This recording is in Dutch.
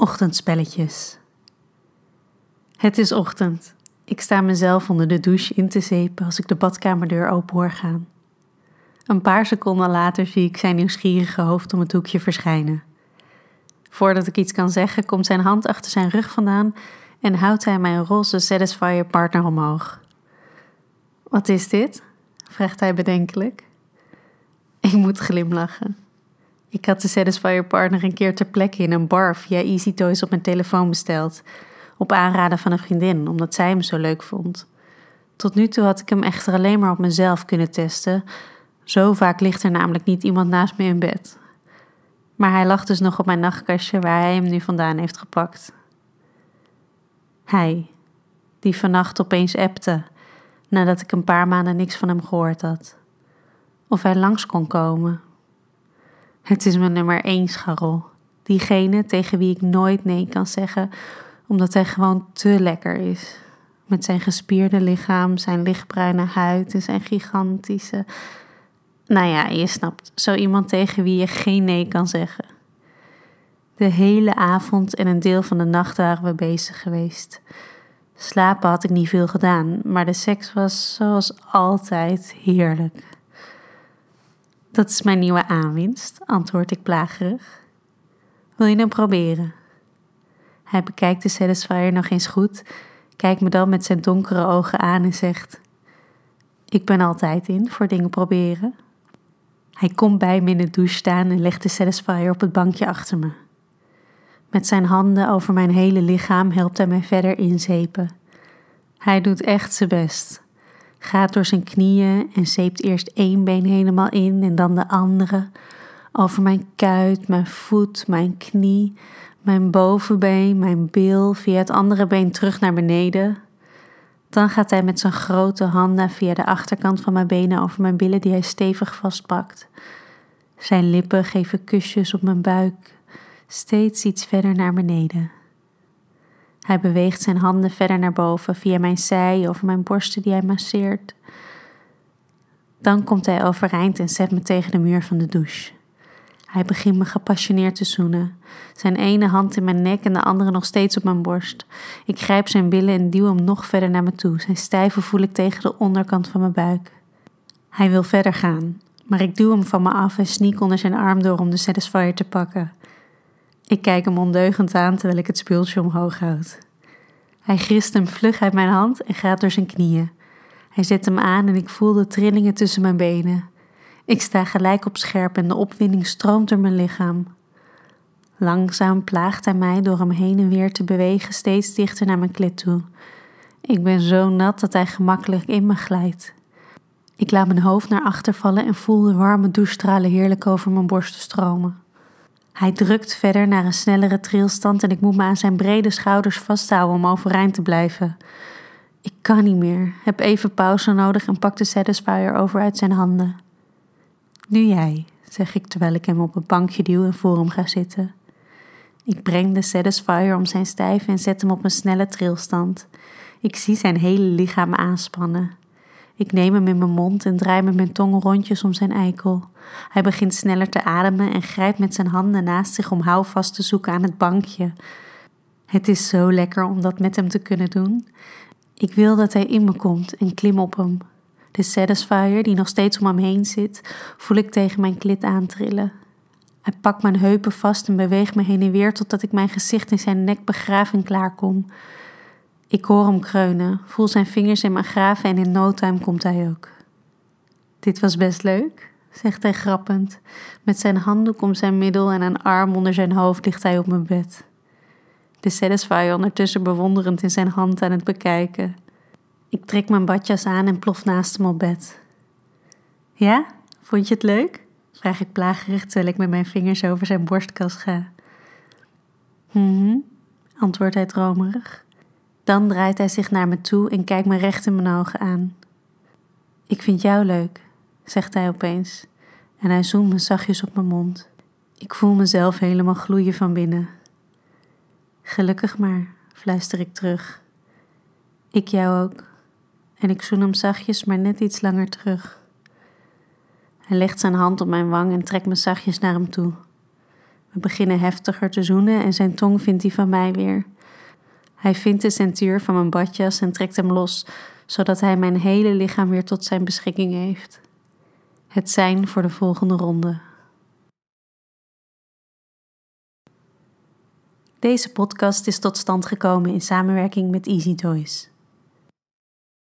Ochtendspelletjes. Het is ochtend. Ik sta mezelf onder de douche in te zeepen als ik de badkamerdeur open hoor gaan. Een paar seconden later zie ik zijn nieuwsgierige hoofd om het hoekje verschijnen. Voordat ik iets kan zeggen, komt zijn hand achter zijn rug vandaan en houdt hij mijn roze Satisfyer partner omhoog. Wat is dit? vraagt hij bedenkelijk. Ik moet glimlachen. Ik had de Satisfyer partner een keer ter plekke in een bar via Easy Toys op mijn telefoon besteld. Op aanraden van een vriendin, omdat zij hem zo leuk vond. Tot nu toe had ik hem echter alleen maar op mezelf kunnen testen. Zo vaak ligt er namelijk niet iemand naast me in bed. Maar hij lag dus nog op mijn nachtkastje waar hij hem nu vandaan heeft gepakt. Hij, die vannacht opeens appte, nadat ik een paar maanden niks van hem gehoord had. Of hij langs kon komen het is mijn nummer één scharrel. Diegene tegen wie ik nooit nee kan zeggen, omdat hij gewoon te lekker is. Met zijn gespierde lichaam, zijn lichtbruine huid en zijn gigantische. Nou ja, je snapt, zo iemand tegen wie je geen nee kan zeggen. De hele avond en een deel van de nacht waren we bezig geweest. Slapen had ik niet veel gedaan, maar de seks was zoals altijd heerlijk. Dat is mijn nieuwe aanwinst, antwoord ik plagerig. Wil je hem proberen? Hij bekijkt de Satisfier nog eens goed, kijkt me dan met zijn donkere ogen aan en zegt: Ik ben altijd in voor dingen proberen. Hij komt bij me in de douche staan en legt de Satisfier op het bankje achter me. Met zijn handen over mijn hele lichaam helpt hij mij verder inzepen. Hij doet echt zijn best gaat door zijn knieën en zeept eerst één been helemaal in en dan de andere. Over mijn kuit, mijn voet, mijn knie, mijn bovenbeen, mijn bil, via het andere been terug naar beneden. Dan gaat hij met zijn grote handen via de achterkant van mijn benen over mijn billen die hij stevig vastpakt. Zijn lippen geven kusjes op mijn buik, steeds iets verder naar beneden. Hij beweegt zijn handen verder naar boven via mijn zij over mijn borsten die hij masseert. Dan komt hij overeind en zet me tegen de muur van de douche. Hij begint me gepassioneerd te zoenen. Zijn ene hand in mijn nek en de andere nog steeds op mijn borst. Ik grijp zijn billen en duw hem nog verder naar me toe. Zijn stijve voel ik tegen de onderkant van mijn buik. Hij wil verder gaan, maar ik duw hem van me af en sneak onder zijn arm door om de Satisfier te pakken. Ik kijk hem ondeugend aan terwijl ik het spultje omhoog houd. Hij grist hem vlug uit mijn hand en gaat door zijn knieën. Hij zet hem aan en ik voel de trillingen tussen mijn benen. Ik sta gelijk op scherp en de opwinding stroomt door mijn lichaam. Langzaam plaagt hij mij door hem heen en weer te bewegen, steeds dichter naar mijn klit toe. Ik ben zo nat dat hij gemakkelijk in me glijdt. Ik laat mijn hoofd naar achter vallen en voel de warme douchestralen heerlijk over mijn borsten stromen. Hij drukt verder naar een snellere trilstand en ik moet me aan zijn brede schouders vasthouden om overeind te blijven. Ik kan niet meer, heb even pauze nodig en pak de Satisfier over uit zijn handen. Nu jij, zeg ik terwijl ik hem op een bankje duw en voor hem ga zitten. Ik breng de Satisfier om zijn stijf en zet hem op een snelle trilstand. Ik zie zijn hele lichaam aanspannen. Ik neem hem in mijn mond en draai met mijn tong rondjes om zijn eikel. Hij begint sneller te ademen en grijpt met zijn handen naast zich om houvast te zoeken aan het bankje. Het is zo lekker om dat met hem te kunnen doen. Ik wil dat hij in me komt en klim op hem. De Satisfier, die nog steeds om hem heen zit, voel ik tegen mijn klit aantrillen. Hij pakt mijn heupen vast en beweegt me heen en weer totdat ik mijn gezicht in zijn nek begraaf en klaarkom. Ik hoor hem kreunen, voel zijn vingers in mijn graven en in no time komt hij ook. Dit was best leuk, zegt hij grappend. Met zijn handdoek om zijn middel en een arm onder zijn hoofd ligt hij op mijn bed. De Satisfyer ondertussen bewonderend in zijn hand aan het bekijken. Ik trek mijn badjas aan en plof naast hem op bed. Ja, vond je het leuk? vraag ik plagerig terwijl ik met mijn vingers over zijn borstkas ga. Mhm, antwoordt hij dromerig. Dan draait hij zich naar me toe en kijkt me recht in mijn ogen aan. Ik vind jou leuk, zegt hij opeens, en hij zoemt me zachtjes op mijn mond. Ik voel mezelf helemaal gloeien van binnen. Gelukkig maar, fluister ik terug. Ik jou ook. En ik zoen hem zachtjes, maar net iets langer terug. Hij legt zijn hand op mijn wang en trekt me zachtjes naar hem toe. We beginnen heftiger te zoenen en zijn tong vindt die van mij weer. Hij vindt de centuur van mijn badjas en trekt hem los, zodat hij mijn hele lichaam weer tot zijn beschikking heeft. Het zijn voor de volgende ronde. Deze podcast is tot stand gekomen in samenwerking met Easy Toys.